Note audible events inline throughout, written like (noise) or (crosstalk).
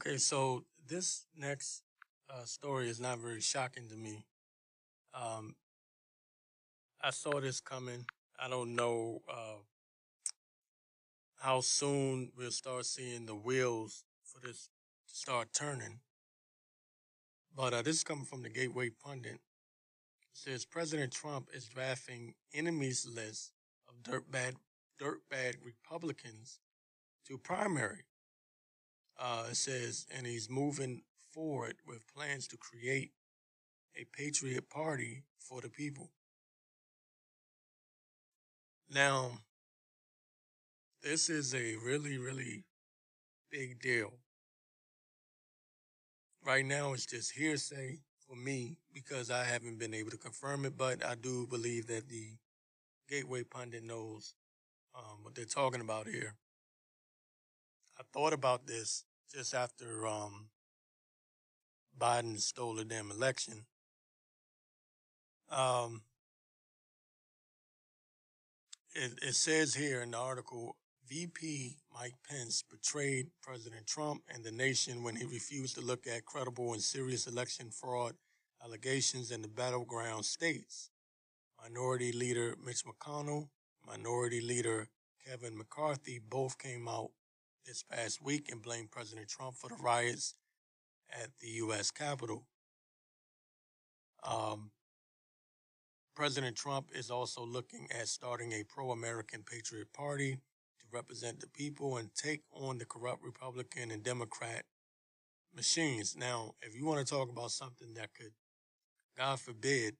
Okay, so this next uh, story is not very shocking to me. Um, I saw this coming. I don't know uh, how soon we'll start seeing the wheels for this start turning. But uh, this is coming from the Gateway Pundit. It says President Trump is drafting enemies list of dirtbag, dirtbag Republicans to primary. Uh, it says, and he's moving forward with plans to create a patriot party for the people. Now, this is a really, really big deal. Right now, it's just hearsay for me because I haven't been able to confirm it, but I do believe that the Gateway Pundit knows um, what they're talking about here. I thought about this just after um, Biden stole the damn election. Um, it, it says here in the article VP Mike Pence betrayed President Trump and the nation when he refused to look at credible and serious election fraud allegations in the battleground states. Minority Leader Mitch McConnell, Minority Leader Kevin McCarthy both came out this past week and blamed President Trump for the riots at the U.S. Capitol. Um, President Trump is also looking at starting a pro American Patriot Party to represent the people and take on the corrupt Republican and Democrat machines. Now, if you want to talk about something that could, God forbid,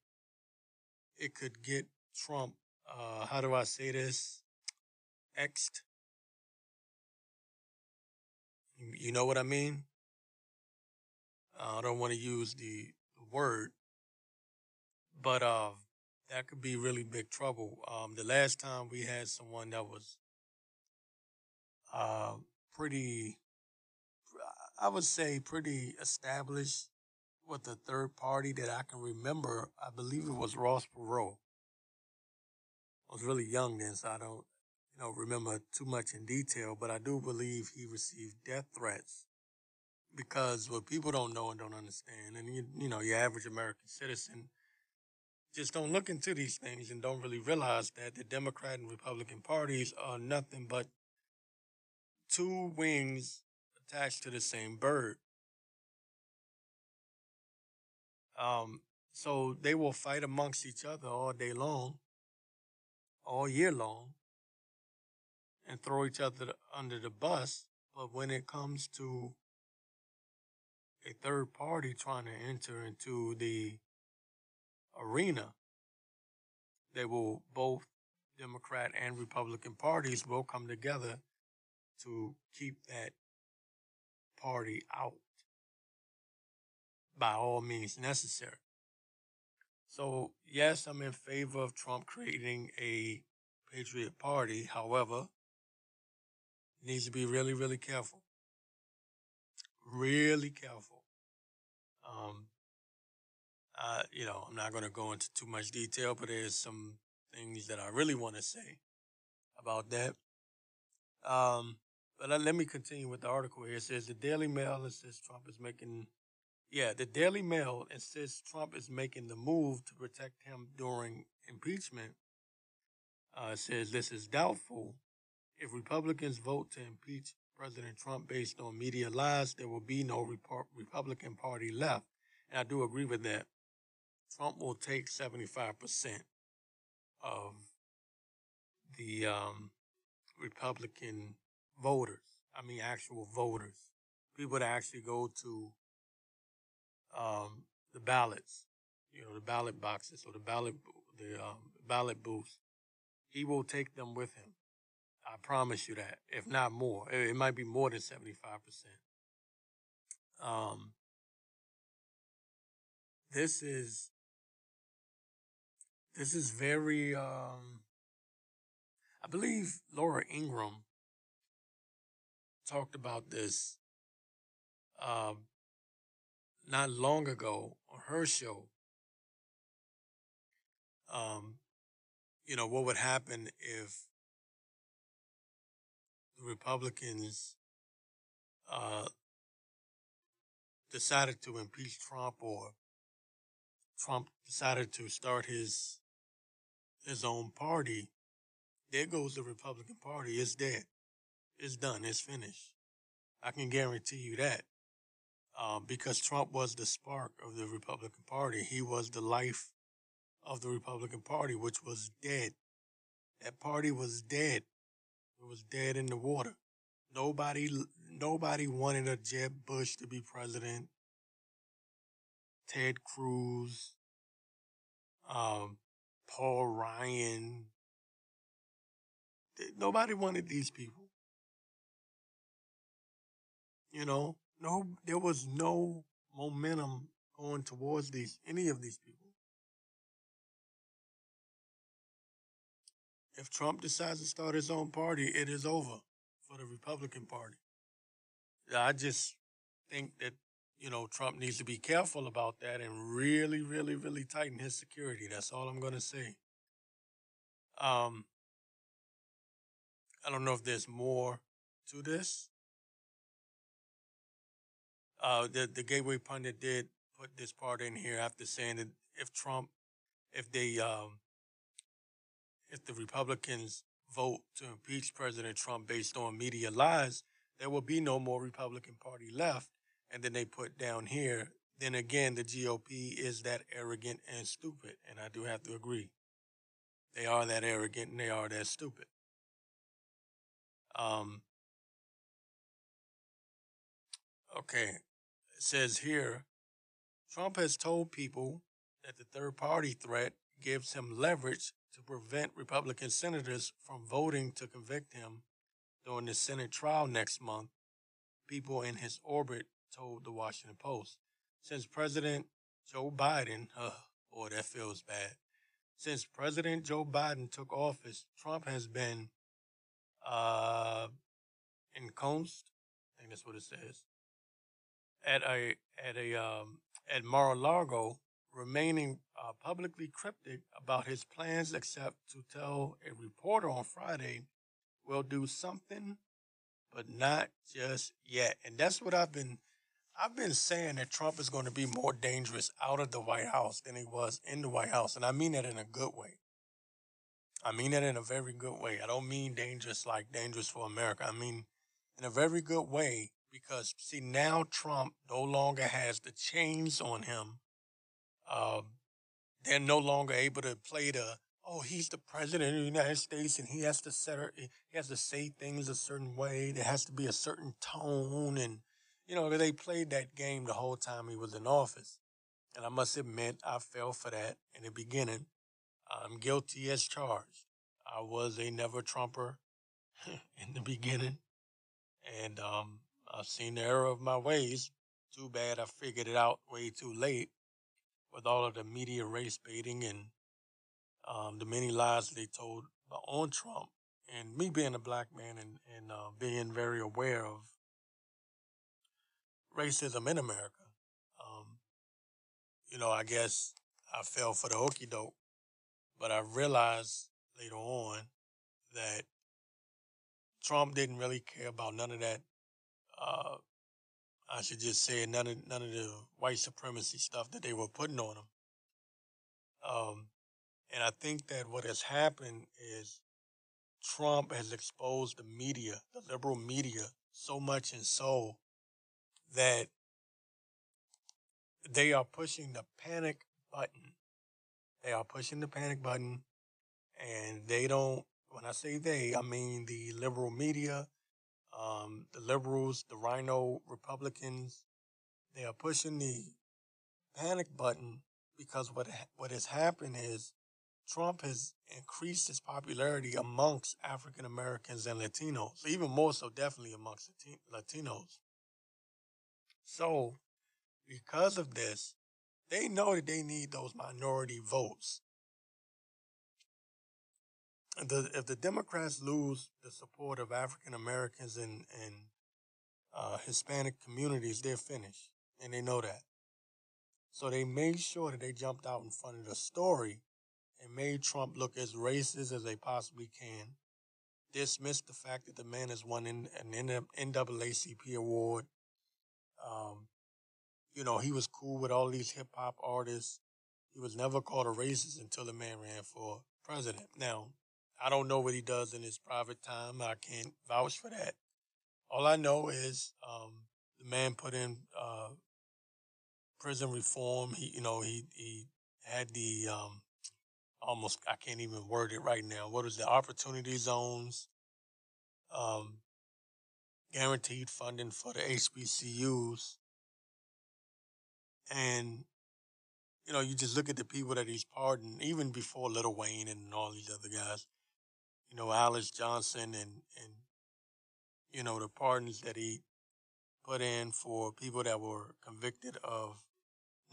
it could get Trump, uh, how do I say this? Xed. You know what I mean? I don't want to use the word, but uh, that could be really big trouble. Um, the last time we had someone that was uh, pretty, I would say, pretty established with a third party that I can remember. I believe it was Ross Perot. I was really young then, so I don't, know, remember too much in detail. But I do believe he received death threats because what people don't know and don't understand, and you, you know, your average American citizen just don't look into these things and don't really realize that the Democrat and Republican parties are nothing but two wings attached to the same bird. Um, so they will fight amongst each other all day long, all year long, and throw each other under the bus. But when it comes to a third party trying to enter into the arena, they will both Democrat and Republican parties will come together to keep that party out by all means necessary. So, yes, I'm in favor of Trump creating a Patriot Party. However, needs to be really, really careful. Really careful. Um, uh, you know, I'm not going to go into too much detail, but there's some things that I really want to say about that. Um, but let me continue with the article here. It says the Daily Mail insists Trump is making, yeah, the Daily Mail insists Trump is making the move to protect him during impeachment. Uh, says this is doubtful. If Republicans vote to impeach President Trump based on media lies, there will be no Republican Party left. And I do agree with that. Trump will take 75% of the um, Republican voters. I mean, actual voters. People that actually go to um, the ballots, you know, the ballot boxes or the ballot, the um, ballot booths. He will take them with him. I promise you that, if not more. It might be more than 75%. Um, this is this is very, um, I believe Laura Ingraham talked about this um, not long ago on her show. Um, you know, what would happen if Republicans uh, decided to impeach Trump or Trump decided to start his his own party, there goes the Republican Party. It's dead. It's done. It's finished. I can guarantee you that. Um, because Trump was the spark of the Republican Party. He was the life of the Republican Party, which was dead. That party was dead. It was dead in the water. Nobody, nobody wanted a Jeb Bush to be president. Ted Cruz, um, Paul Ryan. Nobody wanted these people. You know, no, there was no momentum going towards these any of these people. If Trump decides to start his own party, it is over for the Republican Party. I just think that you know Trump needs to be careful about that and really, really, really tighten his security. That's all I'm going to say. Um, I don't know if there's more to this. Uh, the the Gateway pundit did put this part in here after saying that if Trump, if they, um, if the Republicans vote to impeach President Trump based on media lies, there will be no more Republican Party left. And then they put down here, then again, the GOP is that arrogant and stupid. And I do have to agree. They are that arrogant and they are that stupid. Um, okay it says here Trump has told people that the third party threat gives him leverage to prevent Republican senators from voting to convict him during the Senate trial next month, people in his orbit told the Washington Post. Since President Joe Biden, uh, boy, that feels bad. Since President Joe Biden took office, Trump has been uh, encompassed. I think that's what it says at a at a um, at Mar-a-Lago, remaining uh, publicly cryptic about his plans, except to tell a reporter on Friday, "We'll do something, but not just yet." And that's what I've been I've been saying that Trump is going to be more dangerous out of the White House than he was in the White House, and I mean that in a good way. I mean that in a very good way. I don't mean dangerous like dangerous for America. I mean in a very good way because see now Trump no longer has the chains on him. Um, they're no longer able to play the oh he's the president of the United States and he has to set her, he has to say things a certain way. There has to be a certain tone and you know they played that game the whole time he was in office. And I must admit I fell for that in the beginning. I'm guilty as charged. I was a never Trumper (laughs) in the beginning. And um, I've seen the error of my ways. Too bad I figured it out way too late with all of the media race baiting and um, the many lies they told on Trump. And me being a black man and, and uh, being very aware of racism in America, um, you know, I guess I fell for the okey doke. But I realized later on that Trump didn't really care about none of that uh, I should just say none of none of the white supremacy stuff that they were putting on them. Um, and I think that what has happened is Trump has exposed the media, the liberal media, so much and so that they are pushing the panic button. They are pushing the panic button, and they don't. When I say they, I mean the liberal media, um, the liberals, the RINO Republicans, they are pushing the panic button because what what has happened is Trump has increased his popularity amongst African Americans and Latinos, even more so, definitely amongst Latinos. So, because of this, they know that they need those minority votes the if the Democrats lose the support of African Americans and and uh, Hispanic communities, they're finished, and they know that. So they made sure that they jumped out in front of the story and made Trump look as racist as they possibly can. Dismissed the fact that the man has won an NAACP award. Um, you know, he was cool with all these hip hop artists. He was never called a racist until the man ran for president. Now, I don't know what he does in his private time. I can't vouch for that. All I know is um, the man put in uh, prison reform. He, you know, he he had the um, almost I can't even word it right now. What is the opportunity zones? Um, guaranteed funding for the HBCUs, and you know, you just look at the people that he's pardoned, even before Lil Wayne and all these other guys. You know, Alice Johnson and and you know the pardons that he put in for people that were convicted of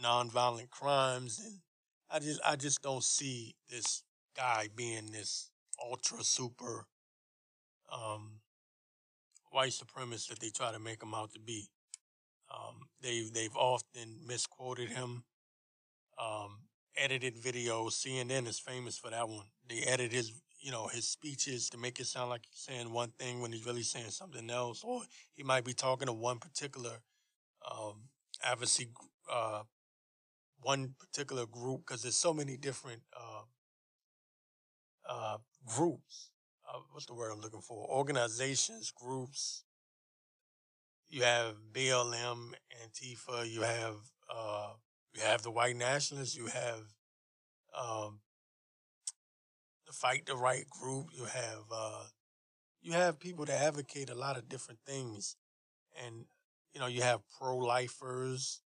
nonviolent crimes and I just I just don't see this guy being this ultra super um, white supremacist that they try to make him out to be. Um, they they've often misquoted him. Um, edited videos. CNN is famous for that one. They edit his you know his speeches to make it sound like he's saying one thing when he's really saying something else, or he might be talking to one particular um, advocacy uh, one particular group because there's so many different uh, uh, groups. Uh, what's the word I'm looking for? Organizations, groups. You have BLM, Antifa. You have uh, you have the white nationalists. You have um, Fight the Right group. You have uh, you have people that advocate a lot of different things, and you know you have pro lifers.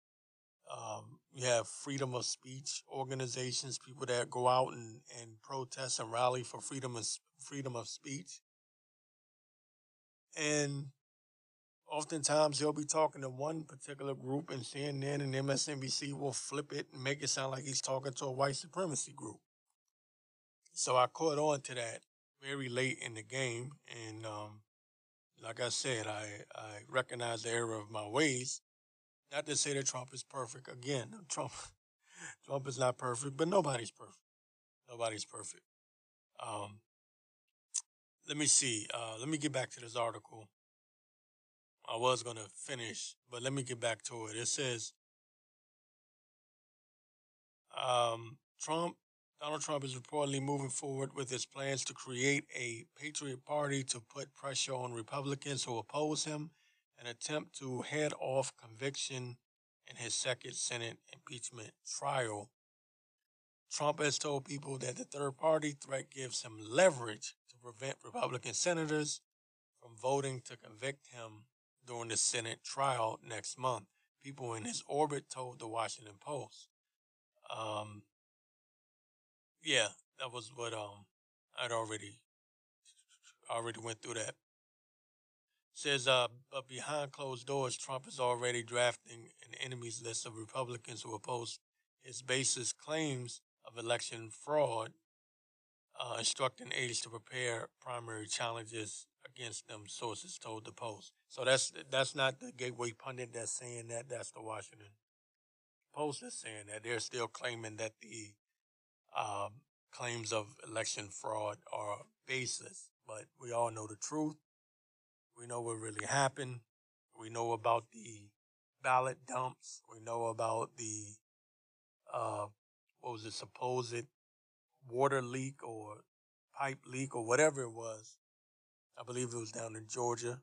Um, you have freedom of speech organizations, people that go out and, and protest and rally for freedom of freedom of speech. And oftentimes he'll be talking to one particular group, and CNN and MSNBC will flip it and make it sound like he's talking to a white supremacy group. So I caught on to that very late in the game, and um, like I said, I I recognize the error of my ways, not to say that Trump is perfect. Again, (laughs) Trump Trump is not perfect, but nobody's perfect. Nobody's perfect. Um, let me see. Uh, let me get back to this article. I was going to finish, but let me get back to it. It says um, Trump, Donald Trump is reportedly moving forward with his plans to create a Patriot Party to put pressure on Republicans who oppose him an attempt to head off conviction in his second Senate impeachment trial. Trump has told people that the third party threat gives him leverage to prevent Republican senators from voting to convict him during the Senate trial next month. People in his orbit told the Washington Post. Um, yeah, that was what um I'd already already went through that says, uh, but behind closed doors, Trump is already drafting an enemies list of Republicans who oppose his basis claims of election fraud, uh, instructing aides to prepare primary challenges against them. Sources told the Post. So that's that's not the Gateway pundit that's saying that. That's the Washington Post that's saying that. They're still claiming that the um, claims of election fraud are baseless, but we all know the truth. We know what really happened. We know about the ballot dumps. We know about the, uh, what was it, supposed water leak or pipe leak or whatever it was. I believe it was down in Georgia.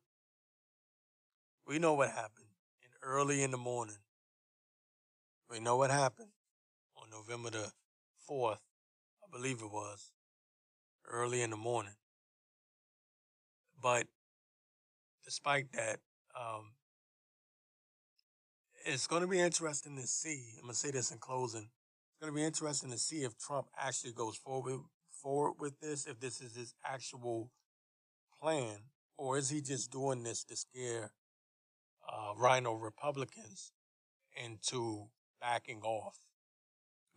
We know what happened and early in the morning. We know what happened on November the 4th, I believe it was, early in the morning. But despite that, um, it's going to be interesting to see. I'm going to say this in closing. It's going to be interesting to see if Trump actually goes forward forward with this, if this is his actual plan, or is he just doing this to scare uh, RINO Republicans into backing off?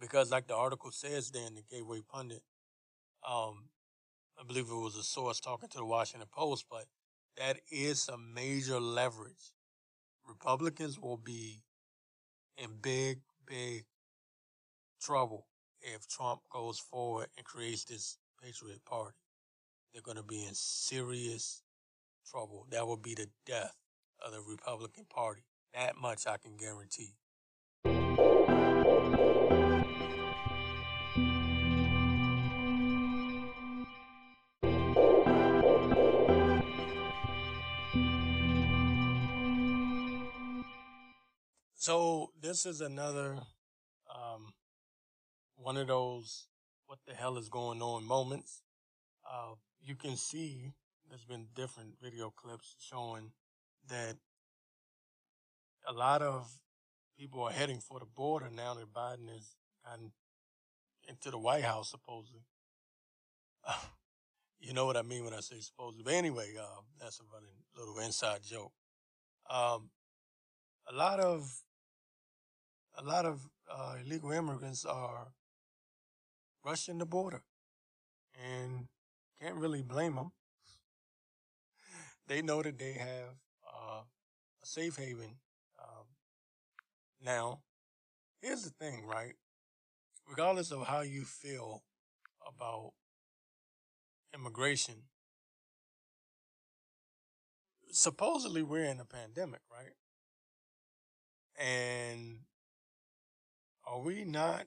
Because, like the article says there in the Gateway Pundit, um, I believe it was a source talking to the Washington Post, but that is a major leverage. Republicans will be in big, big trouble if Trump goes forward and creates this Patriot Party. They're going to be in serious trouble. That will be the death of the Republican Party. That much I can guarantee. So this is another um, one of those what the hell is going on moments. Uh, you can see there's been different video clips showing that a lot of people are heading for the border now that Biden has gotten into the White House, supposedly. (laughs) You know what I mean when I say supposedly. But anyway, uh, that's a running little inside joke. Um, a lot of a lot of uh, illegal immigrants are rushing the border, and can't really blame them. They know that they have uh, a safe haven um, now. Here's the thing, right? Regardless of how you feel about immigration, supposedly we're in a pandemic, right? And are we not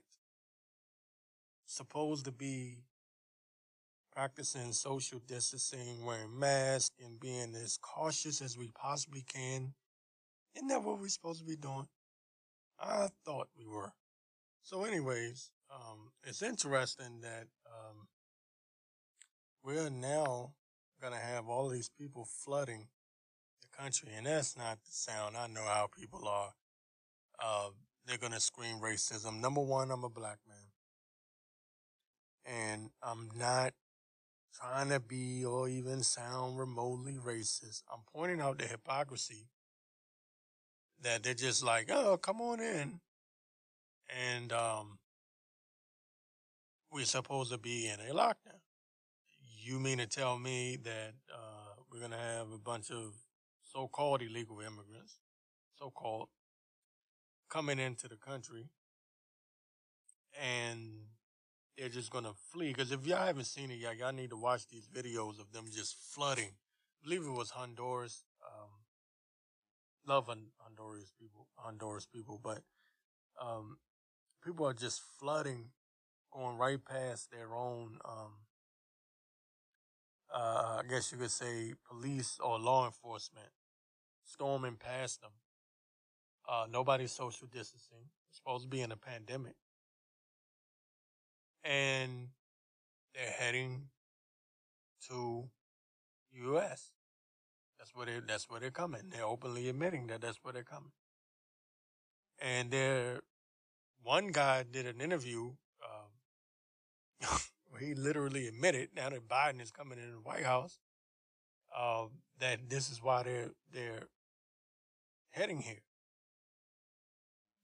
supposed to be practicing social distancing, wearing masks, and being as cautious as we possibly can? Isn't that what we're supposed to be doing? I thought we were. So, anyways, um, it's interesting that um, we're now going to have all these people flooding the country, and that's not the sound. I know how people are. Uh, they're going to scream racism. Number one, I'm a black man. And I'm not trying to be or even sound remotely racist. I'm pointing out the hypocrisy that they're just like, oh, come on in. And um, we're supposed to be in a lockdown. You mean to tell me that uh, we're going to have a bunch of so called illegal immigrants, so called, coming into the country and they're just gonna flee. Because if y'all haven't seen it yet, y'all need to watch these videos of them just flooding. I believe it was Honduras. Um, love Honduras people, Honduras people, but um, people are just flooding, going right past their own. Um, uh, I guess you could say police or law enforcement, storming past them. Uh, nobody's social distancing. It's supposed to be in a pandemic. And they're heading to U.S. That's where they that's where they're coming. They're openly admitting that that's where they're coming. And they're one guy did an interview um, (laughs) he literally admitted now that Biden is coming in the White House uh, that this is why they're they're heading here.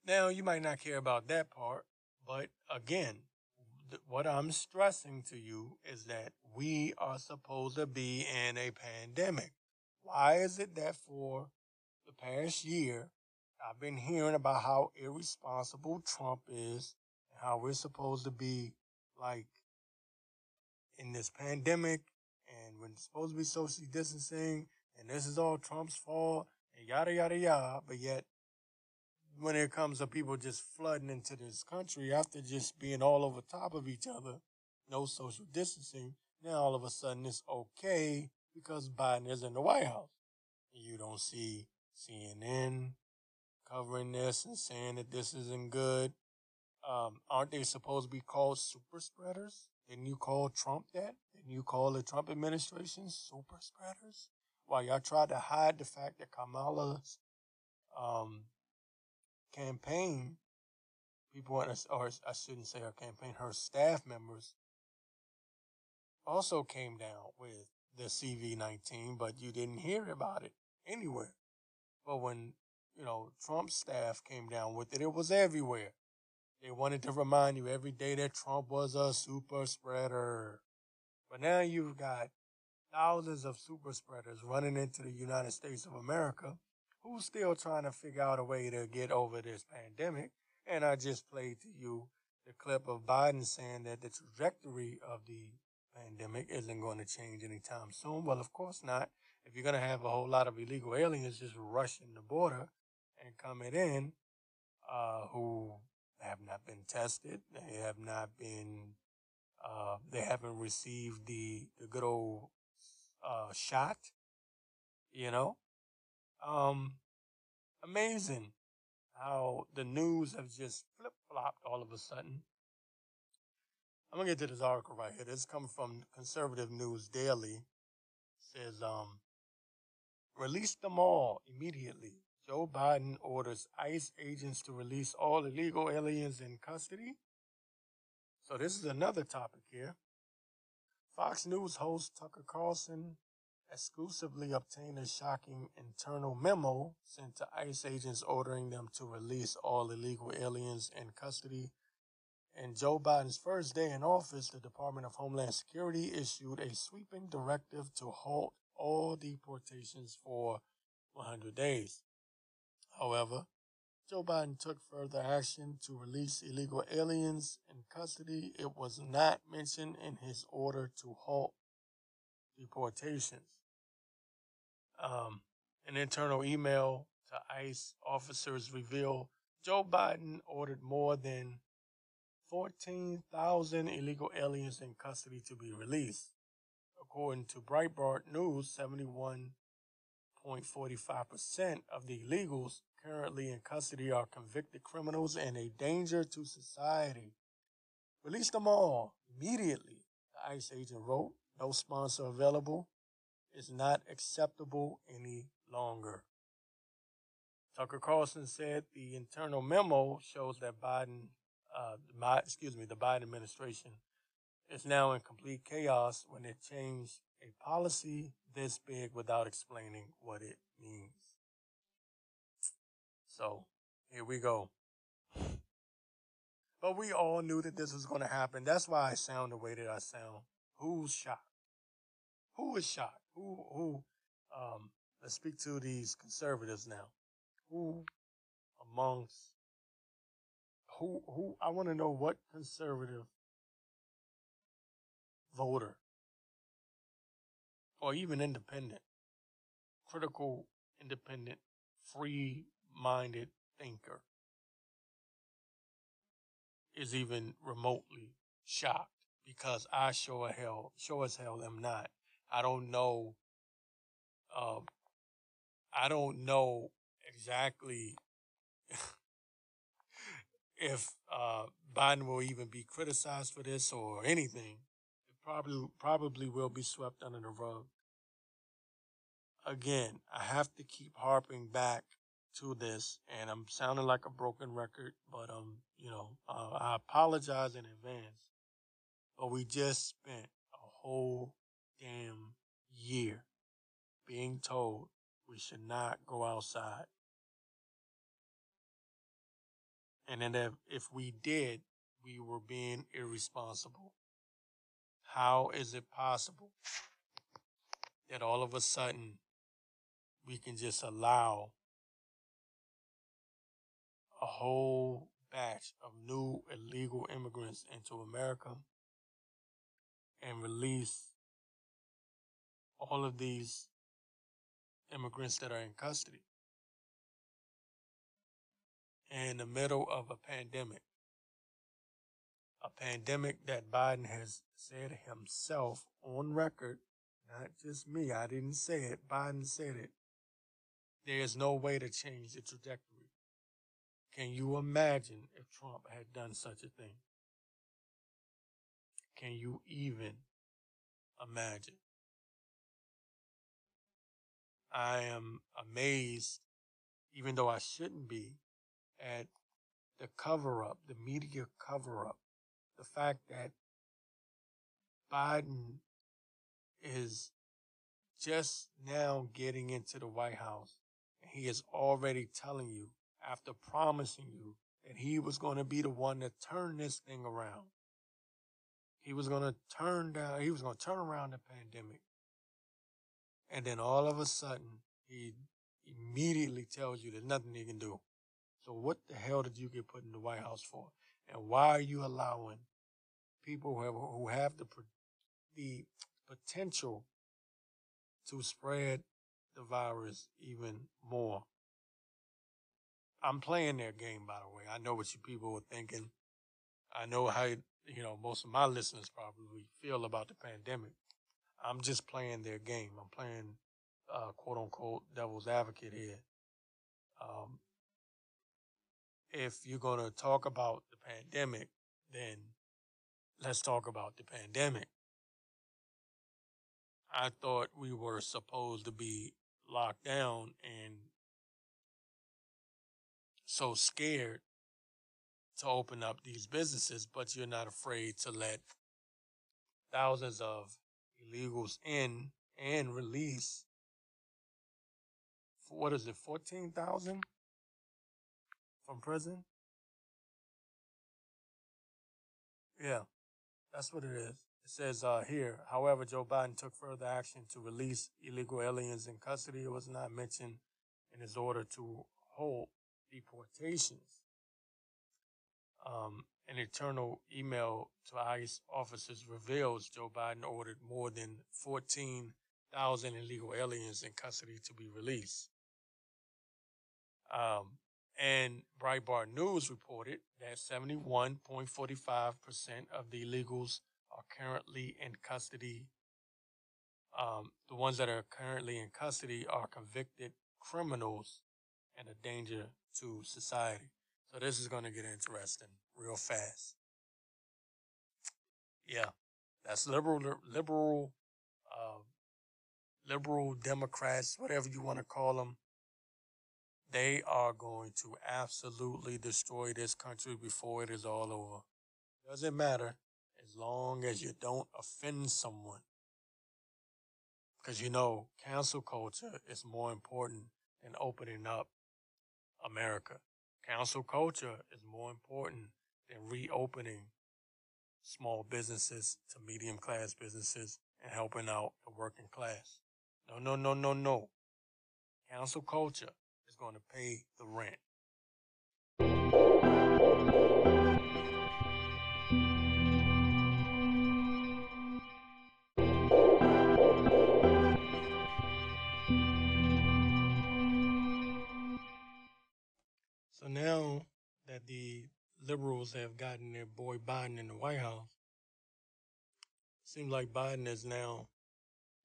Now, you might not care about that part, but again, th- what I'm stressing to you is that we are supposed to be in a pandemic. Why is it that for the past year, I've been hearing about how irresponsible Trump is and how we're supposed to be like in this pandemic and we're supposed to be socially distancing and this is all Trump's fault and yada yada yada, but yet when it comes to people just flooding into this country after just being all over top of each other, no social distancing, now all of a sudden it's okay because Biden is in the White House. You don't see CNN covering this and saying that this isn't good. Um, aren't they supposed to be called super spreaders? Didn't you call Trump that? Didn't you call the Trump administration super spreaders? While y'all tried to hide the fact that Kamala's um, campaign, people, or I shouldn't say her campaign, her staff members also came down with the CV19, but you didn't hear about it anywhere. But when, you know, Trump's staff came down with it, it was everywhere. They wanted to remind you every day that Trump was a super spreader. But now you've got thousands of super spreaders running into the United States of America who's still trying to figure out a way to get over this pandemic. And I just played to you the clip of Biden saying that the trajectory of the pandemic isn't going to change anytime soon. Well, of course not. If you're going to have a whole lot of illegal aliens just rushing the border and coming in, uh, who have not been tested. They have not been. Uh, they haven't received the the good old uh, shot. You know, um, amazing how the news has just flip flopped all of a sudden. I'm gonna get to this article right here. This comes from Conservative News Daily. It says, um, release them all immediately. Joe Biden orders ICE agents to release all illegal aliens in custody. So this is another topic here. Fox News host Tucker Carlson exclusively obtained a shocking internal memo sent to ICE agents ordering them to release all illegal aliens in custody. In Joe Biden's first day in office, the Department of Homeland Security issued a sweeping directive to halt all deportations for 100 days. However, Joe Biden took further action to release illegal aliens in custody. It was not mentioned in his order to halt deportations. Um, an internal email to ICE officers reveal Joe Biden ordered more than 14,000 illegal aliens in custody to be released. According to Breitbart News, 71.45% of the illegals currently in custody are convicted criminals and a danger to society. Release them all immediately, the ICE agent wrote. No sponsor available is not acceptable any longer. Tucker Carlson said the internal memo shows that Biden, uh, my, excuse me, the Biden administration is now in complete chaos when it changed a policy this big without explaining what it means. So here we go. But we all knew that this was going to happen. That's why I sound the way that I sound. Who's shocked? Who is shocked? Who, who, um, let's speak to these conservatives now. Who amongst, who, who, I want to know what conservative voter or even independent, critical, independent, free minded thinker is even remotely shocked because I sure hell, sure as hell am not. I don't know. Um, I don't know exactly if uh, Biden will even be criticized for this or anything. It probably probably will be swept under the rug. Again, I have to keep harping back to this, and I'm sounding like a broken record, but um, you know, uh, I apologize in advance. But we just spent a whole damn year being told we should not go outside. And then if, if we did, we were being irresponsible. How is it possible that all of a sudden we can just allow a whole batch of new illegal immigrants into America and release all of these immigrants that are in custody in the middle of a pandemic. A pandemic that Biden has said himself on record, not just me, I didn't say it, Biden said it. There is no way to change the trajectory. Can you imagine if Trump had done such a thing? Can you even imagine? I am amazed, even though I shouldn't be, at the cover up, the media cover up, the fact that Biden is just now getting into the White House. And he is already telling you, after promising you, that he was going to be the one to turn this thing around. He was going to turn down, he was going to turn around the pandemic. And then all of a sudden, he immediately tells you there's nothing he can do. So what the hell did you get put in the White House for? And why are you allowing people who have, who have the, the potential to spread the virus even more? I'm playing their game, by the way. I know what you people are thinking. I know how you know most of my listeners probably feel about the pandemic. I'm just playing their game. I'm playing uh, quote unquote devil's advocate here. Um, if you're going to talk about the pandemic, then let's talk about the pandemic. I thought we were supposed to be locked down and so scared to open up these businesses, but you're not afraid to let thousands of illegals in and release. What is it, 14,000 from prison? Yeah, that's what it is. It says uh, here, however, Joe Biden took further action to release illegal aliens in custody. It was not mentioned in his order to hold deportations. Um, an internal email to ICE officers reveals Joe Biden ordered more than 14,000 illegal aliens in custody to be released. Um, and Breitbart News reported that 71.45% of the illegals are currently in custody. Um, the ones that are currently in custody are convicted criminals and a danger to society. So this is going to get interesting real fast. Yeah, that's liberal, liberal, uh, liberal Democrats, whatever you want to call them. They are going to absolutely destroy this country before it is all over. Doesn't matter as long as you don't offend someone. Because you know, cancel culture is more important than opening up America. Cancel culture is more important than reopening small businesses to medium class businesses and helping out the working class. No, no, no, no, no. Cancel culture is going to pay the rent. So now that the liberals have gotten their boy Biden in the White House, seems like Biden is now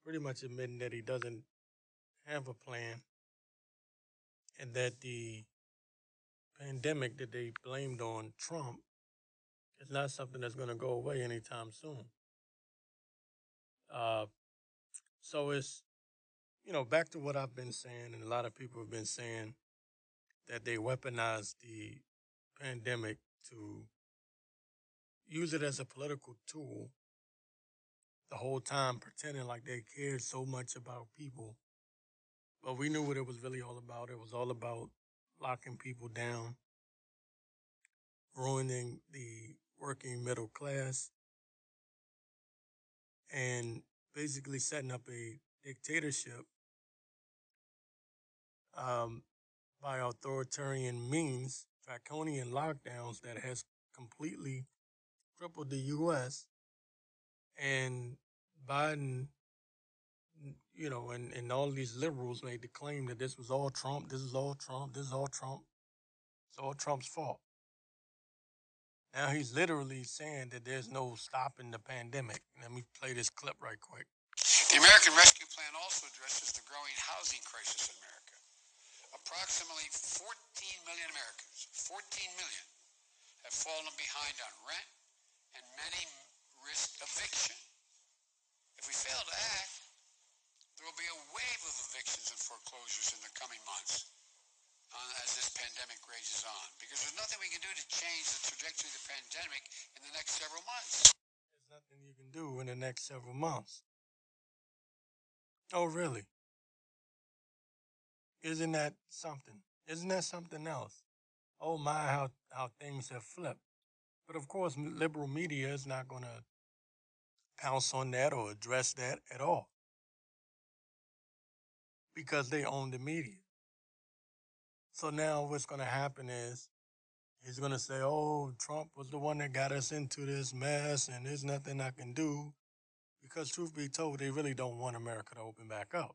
pretty much admitting that he doesn't have a plan and that the pandemic that they blamed on Trump is not something that's going to go away anytime soon. Uh, so it's, you know, back to what I've been saying, and a lot of people have been saying that they weaponized the pandemic to use it as a political tool the whole time, pretending like they cared so much about people. But we knew what it was really all about. It was all about locking people down, ruining the working middle class, and basically setting up a dictatorship um, by authoritarian means, draconian lockdowns that has completely crippled the U.S. And Biden, you know, and, and all these liberals made the claim that this was all Trump, this is all Trump, this is all Trump. It's all Trump's fault. Now he's literally saying that there's no stopping the pandemic. Let me play this clip right quick. The American Rescue Plan also addresses the growing housing crisis in America. Approximately 14 million Americans, 14 million, have fallen behind on rent, and many risk eviction. If we fail to act, there will be a wave of evictions and foreclosures in the coming months uh, as this pandemic rages on. Because there's nothing we can do to change the trajectory of the pandemic in the next several months. There's nothing you can do in the next several months. Oh, really? Isn't that something? Isn't that something else? Oh my, how, how things have flipped. But of course, liberal media is not going to pounce on that or address that at all because they own the media. So now what's going to happen is he's going to say, oh, Trump was the one that got us into this mess and there's nothing I can do. Because truth be told, they really don't want America to open back up.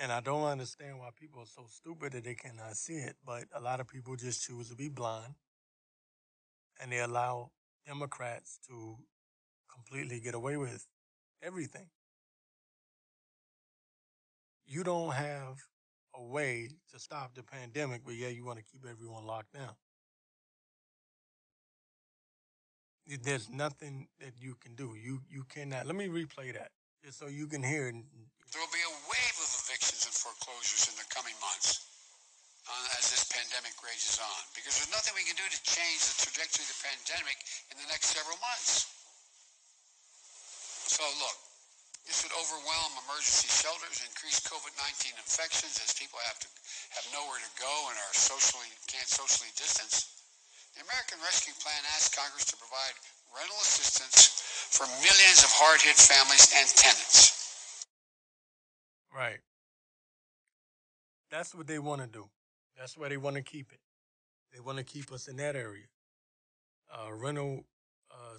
And I don't understand why people are so stupid that they cannot see it, but a lot of people just choose to be blind and they allow Democrats to completely get away with everything. You don't have a way to stop the pandemic, but yeah, you want to keep everyone locked down. There's nothing that you can do. You you cannot. Let me replay that just so you can hear. There will be a foreclosures in the coming months uh, as this pandemic rages on because there's nothing we can do to change the trajectory of the pandemic in the next several months. So, look, this would overwhelm emergency shelters, increase COVID-19 infections as people have to have nowhere to go and are socially can't socially distance. The American Rescue Plan asks Congress to provide rental assistance for millions of hard-hit families and tenants. Right. That's what they want to do. That's where they want to keep it. They want to keep us in that area. Uh, rental uh.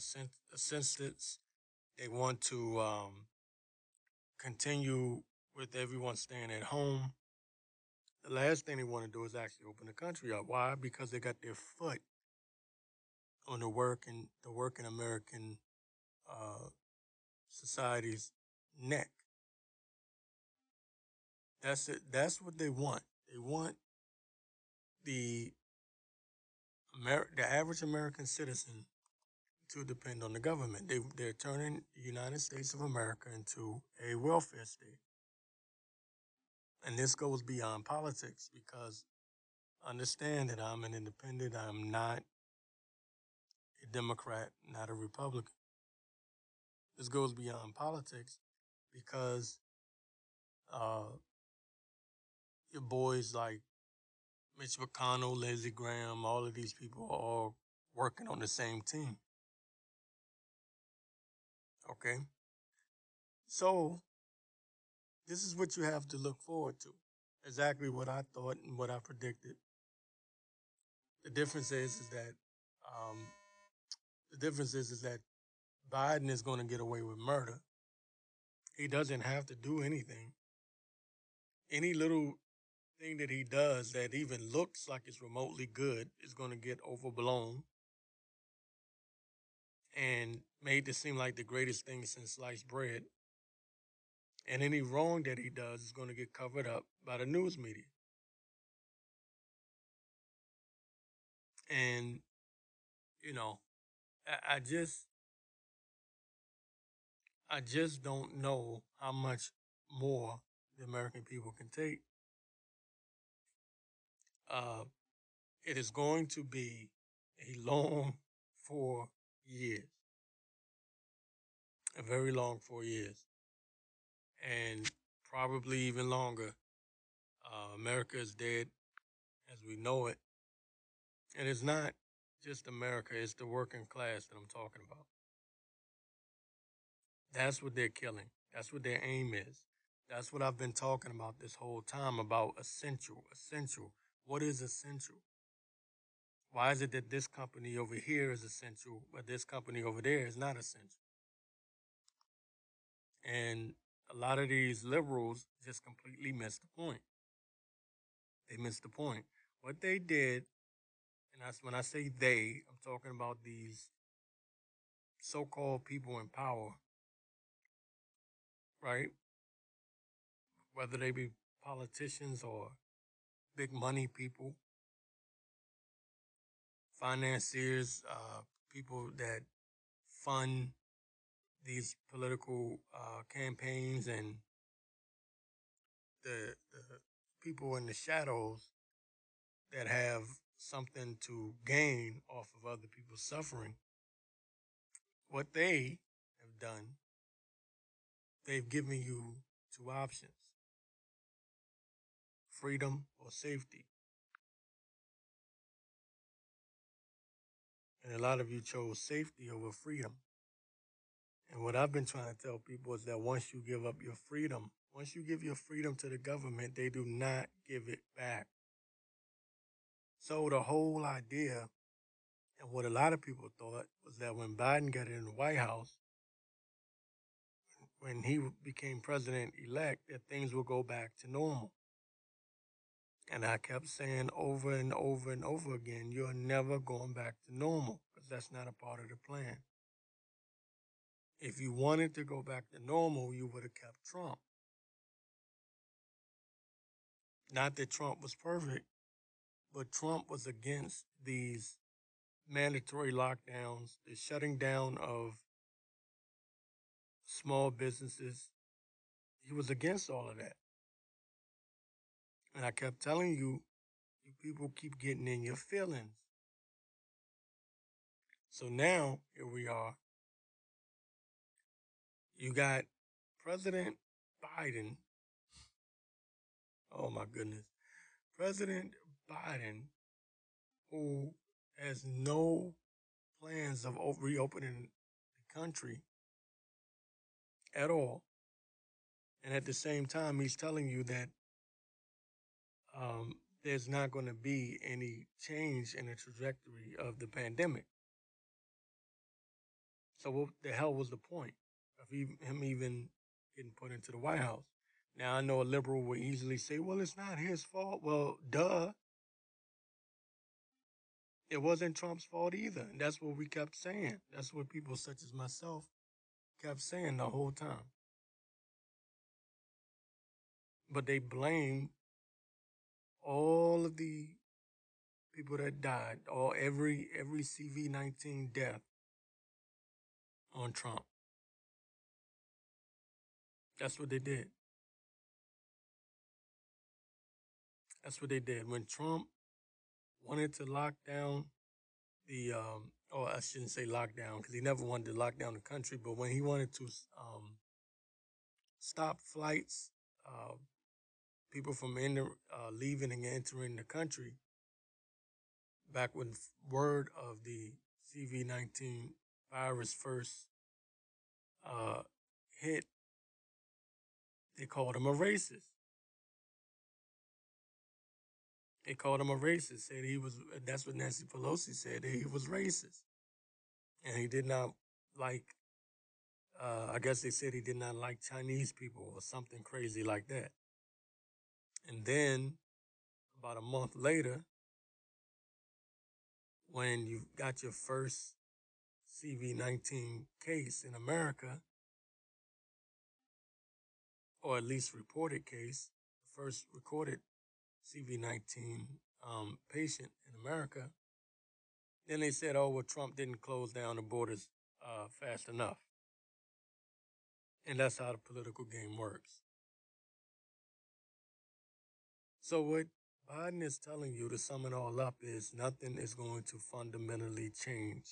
They want to um, continue with everyone staying at home. The last thing they want to do is actually open the country up. Why? Because they got their foot on the working the working American uh, society's neck. That's it. That's what they want. They want the Amer- the average American citizen to depend on the government. They they're turning the United States of America into a welfare state. And this goes beyond politics because understand that I'm an independent. I'm not a Democrat, not a Republican. This goes beyond politics because uh, your boys like Mitch McConnell, Lindsey Graham, all of these people are all working on the same team. Okay? So, this is what you have to look forward to. Exactly what I thought and what I predicted. The difference is, is that um, the difference is, is that Biden is going to get away with murder. He doesn't have to do anything. Any little thing that he does that even looks like it's remotely good is going to get overblown and made to seem like the greatest thing since sliced bread. And any wrong that he does is going to get covered up by the news media. And, you know, I, I just, I just don't know how much more the American people can take. Uh, it is going to be a long four years, a very long four years, and probably even longer. Uh, America is dead as we know it, and it's not just America; it's the working class that I'm talking about. That's what they're killing. That's what their aim is. That's what I've been talking about this whole time about essential, essential. What is essential? Why is it that this company over here is essential, but this company over there is not essential? And a lot of these liberals just completely missed the point. They missed the point. What they did, and that's when I say they, I'm talking about these so called people in power, right? Whether they be politicians or big money people, financiers, uh, people that fund these political uh, campaigns, and the, the people in the shadows that have something to gain off of other people's suffering. What they have done, they've given you two options freedom or safety. And a lot of you chose safety over freedom. And what I've been trying to tell people is that once you give up your freedom, once you give your freedom to the government, they do not give it back. So the whole idea, and what a lot of people thought, was that when Biden got in the White House, when he became president elect, that things will go back to normal. And I kept saying over and over and over again, you're never going back to normal because that's not a part of the plan. If you wanted to go back to normal, you would have kept Trump. Not that Trump was perfect, but Trump was against these mandatory lockdowns, the shutting down of small businesses. He was against all of that. And I kept telling you, you people keep getting in your feelings. So now, here we are. You got President Biden. Oh my goodness. President Biden, who has no plans of reopening the country at all. And at the same time, he's telling you that um, there's not going to be any change in the trajectory of the pandemic. So what the hell was the point of him even getting put into the White House? Now I know a liberal will easily say, "Well, it's not his fault." Well, duh. It wasn't Trump's fault either, and that's what we kept saying. That's what people such as myself kept saying the whole time. But they blame all of the people that died, all every every CV nineteen death on Trump. That's what they did. That's what they did. When Trump wanted to lock down the um, or I shouldn't say lockdown because he never wanted to lock down the country, but when he wanted to um, stop flights, uh, people from enter, uh, leaving and entering the country, back when word of the CV-19 virus first uh, hit, they called him a racist. They called him a racist. Said he was. That's what Nancy Pelosi said. He was racist, and he did not like. Uh, I guess they said he did not like Chinese people or something crazy like that. And then, about a month later, when you got your first CV19 case in America, or at least reported case, the first recorded CV19 um, patient in America. Then they said, oh, well, Trump didn't close down the borders uh, fast enough. And that's how the political game works. So, what Biden is telling you to sum it all up is nothing is going to fundamentally change.